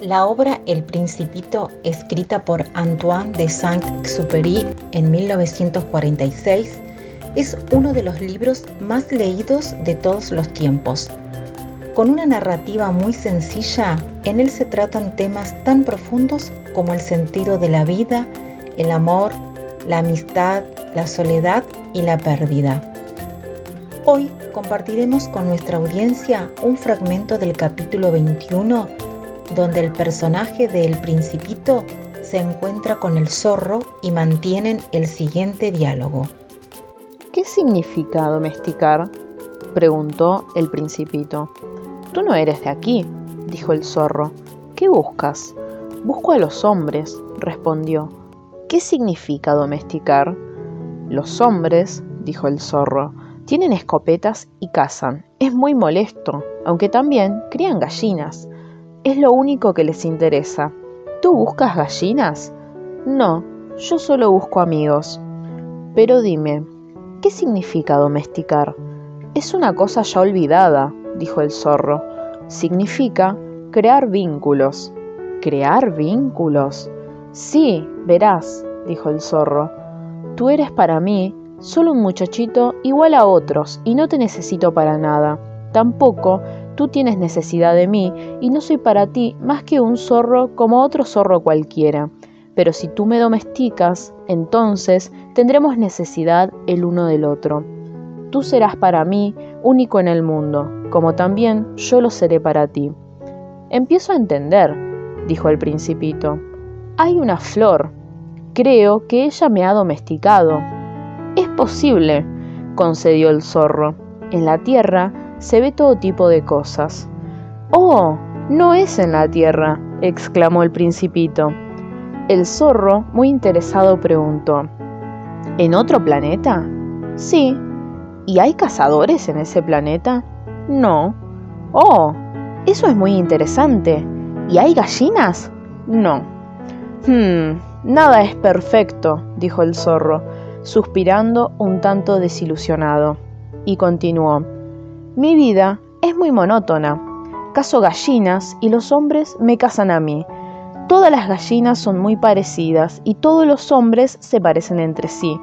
La obra El Principito, escrita por Antoine de Saint-Exupéry en 1946, es uno de los libros más leídos de todos los tiempos. Con una narrativa muy sencilla, en él se tratan temas tan profundos como el sentido de la vida, el amor, la amistad, la soledad y la pérdida. Hoy compartiremos con nuestra audiencia un fragmento del capítulo 21 donde el personaje de El Principito se encuentra con el zorro y mantienen el siguiente diálogo. ¿Qué significa domesticar? preguntó el Principito. Tú no eres de aquí, dijo el zorro. ¿Qué buscas? Busco a los hombres, respondió. ¿Qué significa domesticar? Los hombres, dijo el zorro, tienen escopetas y cazan. Es muy molesto, aunque también crían gallinas. Es lo único que les interesa. ¿Tú buscas gallinas? No, yo solo busco amigos. Pero dime, ¿qué significa domesticar? Es una cosa ya olvidada, dijo el zorro. Significa crear vínculos. ¿Crear vínculos? Sí, verás, dijo el zorro. Tú eres para mí solo un muchachito igual a otros y no te necesito para nada. Tampoco tú tienes necesidad de mí y no soy para ti más que un zorro como otro zorro cualquiera. Pero si tú me domesticas, entonces tendremos necesidad el uno del otro. Tú serás para mí único en el mundo, como también yo lo seré para ti. Empiezo a entender, dijo el principito. Hay una flor. Creo que ella me ha domesticado. Es posible, concedió el zorro. En la tierra se ve todo tipo de cosas. ¡Oh! No es en la Tierra, exclamó el principito. El zorro, muy interesado, preguntó, ¿En otro planeta? Sí. ¿Y hay cazadores en ese planeta? No. Oh, eso es muy interesante. ¿Y hay gallinas? No. Hmm, nada es perfecto, dijo el zorro, suspirando un tanto desilusionado. Y continuó. Mi vida es muy monótona. Caso gallinas y los hombres me casan a mí. Todas las gallinas son muy parecidas y todos los hombres se parecen entre sí.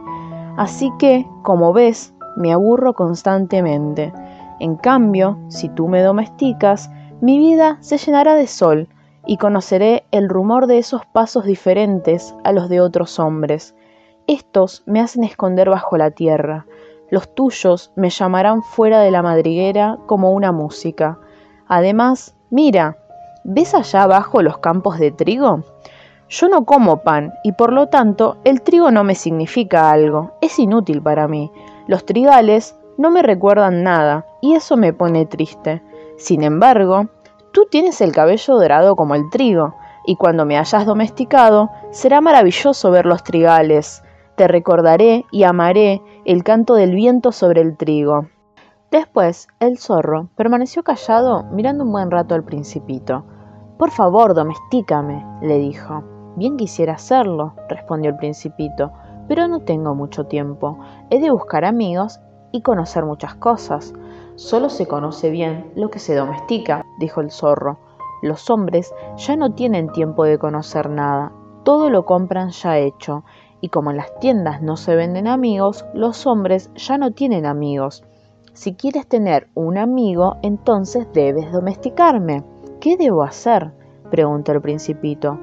Así que, como ves, me aburro constantemente. En cambio, si tú me domesticas, mi vida se llenará de sol y conoceré el rumor de esos pasos diferentes a los de otros hombres. Estos me hacen esconder bajo la tierra, los tuyos me llamarán fuera de la madriguera como una música. Además, mira, ¿ves allá abajo los campos de trigo? Yo no como pan y por lo tanto el trigo no me significa algo, es inútil para mí. Los trigales no me recuerdan nada y eso me pone triste. Sin embargo, tú tienes el cabello dorado como el trigo y cuando me hayas domesticado será maravilloso ver los trigales. Te recordaré y amaré el canto del viento sobre el trigo. Después, el zorro permaneció callado mirando un buen rato al principito. Por favor, domestícame, le dijo. Bien quisiera hacerlo, respondió el principito, pero no tengo mucho tiempo. He de buscar amigos y conocer muchas cosas. Solo se conoce bien lo que se domestica, dijo el zorro. Los hombres ya no tienen tiempo de conocer nada, todo lo compran ya hecho, y como en las tiendas no se venden amigos, los hombres ya no tienen amigos. Si quieres tener un amigo, entonces debes domesticarme. ¿Qué debo hacer? preguntó el principito.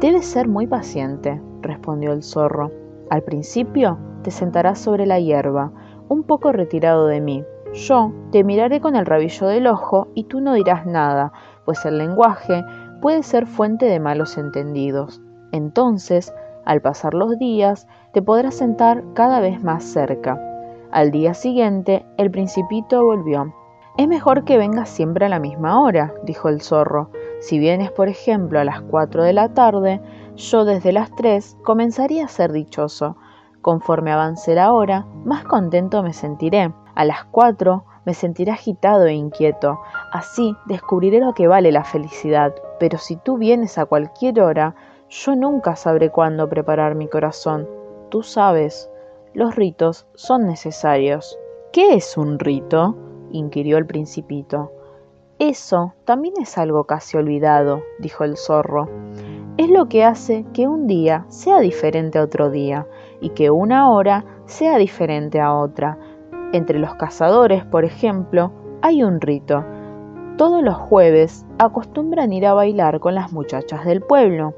Debes ser muy paciente, respondió el zorro. Al principio te sentarás sobre la hierba, un poco retirado de mí. Yo te miraré con el rabillo del ojo y tú no dirás nada, pues el lenguaje puede ser fuente de malos entendidos. Entonces al pasar los días, te podrás sentar cada vez más cerca. Al día siguiente, el principito volvió. Es mejor que vengas siempre a la misma hora, dijo el zorro. Si vienes, por ejemplo, a las cuatro de la tarde, yo desde las tres comenzaría a ser dichoso. Conforme avance la hora, más contento me sentiré. A las cuatro me sentiré agitado e inquieto. Así descubriré lo que vale la felicidad. Pero si tú vienes a cualquier hora, yo nunca sabré cuándo preparar mi corazón. Tú sabes, los ritos son necesarios. ¿Qué es un rito? inquirió el principito. Eso también es algo casi olvidado, dijo el zorro. Es lo que hace que un día sea diferente a otro día y que una hora sea diferente a otra. Entre los cazadores, por ejemplo, hay un rito. Todos los jueves acostumbran ir a bailar con las muchachas del pueblo.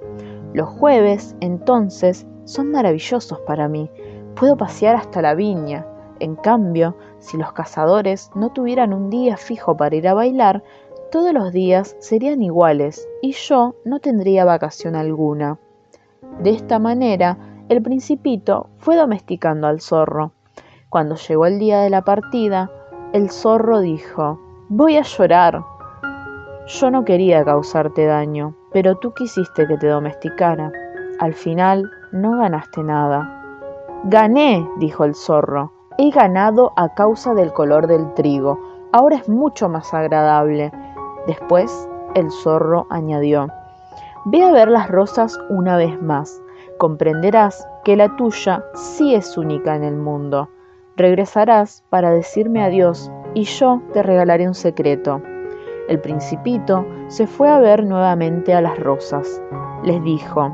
Los jueves, entonces, son maravillosos para mí. Puedo pasear hasta la viña, en cambio, si los cazadores no tuvieran un día fijo para ir a bailar, todos los días serían iguales y yo no tendría vacación alguna. De esta manera, el principito fue domesticando al zorro. Cuando llegó el día de la partida, el zorro dijo, Voy a llorar. Yo no quería causarte daño, pero tú quisiste que te domesticara. Al final no ganaste nada. Gané, dijo el zorro. He ganado a causa del color del trigo. Ahora es mucho más agradable. Después el zorro añadió, Ve a ver las rosas una vez más. Comprenderás que la tuya sí es única en el mundo. Regresarás para decirme adiós y yo te regalaré un secreto. El principito se fue a ver nuevamente a las rosas. Les dijo,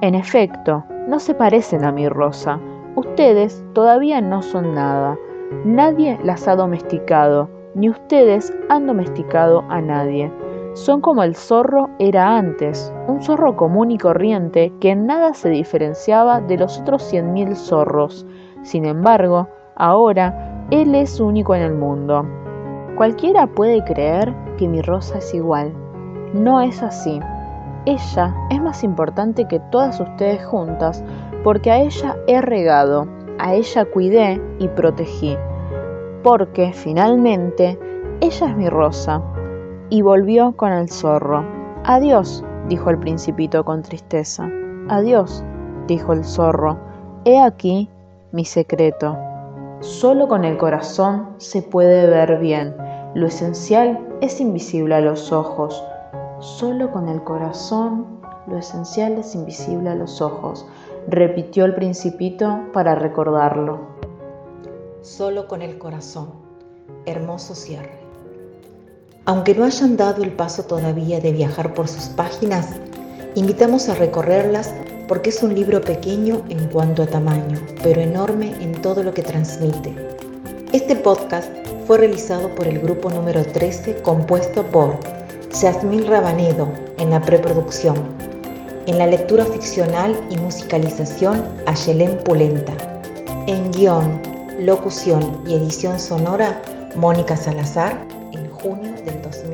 En efecto, no se parecen a mi rosa, Ustedes todavía no son nada. Nadie las ha domesticado, ni ustedes han domesticado a nadie. Son como el zorro era antes, un zorro común y corriente que en nada se diferenciaba de los otros cien mil zorros. Sin embargo, ahora él es único en el mundo. Cualquiera puede creer que mi rosa es igual. No es así. Ella es más importante que todas ustedes juntas porque a ella he regado, a ella cuidé y protegí, porque finalmente ella es mi rosa. Y volvió con el zorro. Adiós, dijo el principito con tristeza. Adiós, dijo el zorro. He aquí mi secreto. Solo con el corazón se puede ver bien. Lo esencial es invisible a los ojos. Solo con el corazón lo esencial es invisible a los ojos repitió el principito para recordarlo. Solo con el corazón. Hermoso cierre. Aunque no hayan dado el paso todavía de viajar por sus páginas, invitamos a recorrerlas porque es un libro pequeño en cuanto a tamaño, pero enorme en todo lo que transmite. Este podcast fue realizado por el grupo número 13 compuesto por Yasmín Rabanedo en la preproducción, en la lectura ficcional y musicalización, Ayelén Pulenta. En guion, locución y edición sonora, Mónica Salazar, en junio del 2000.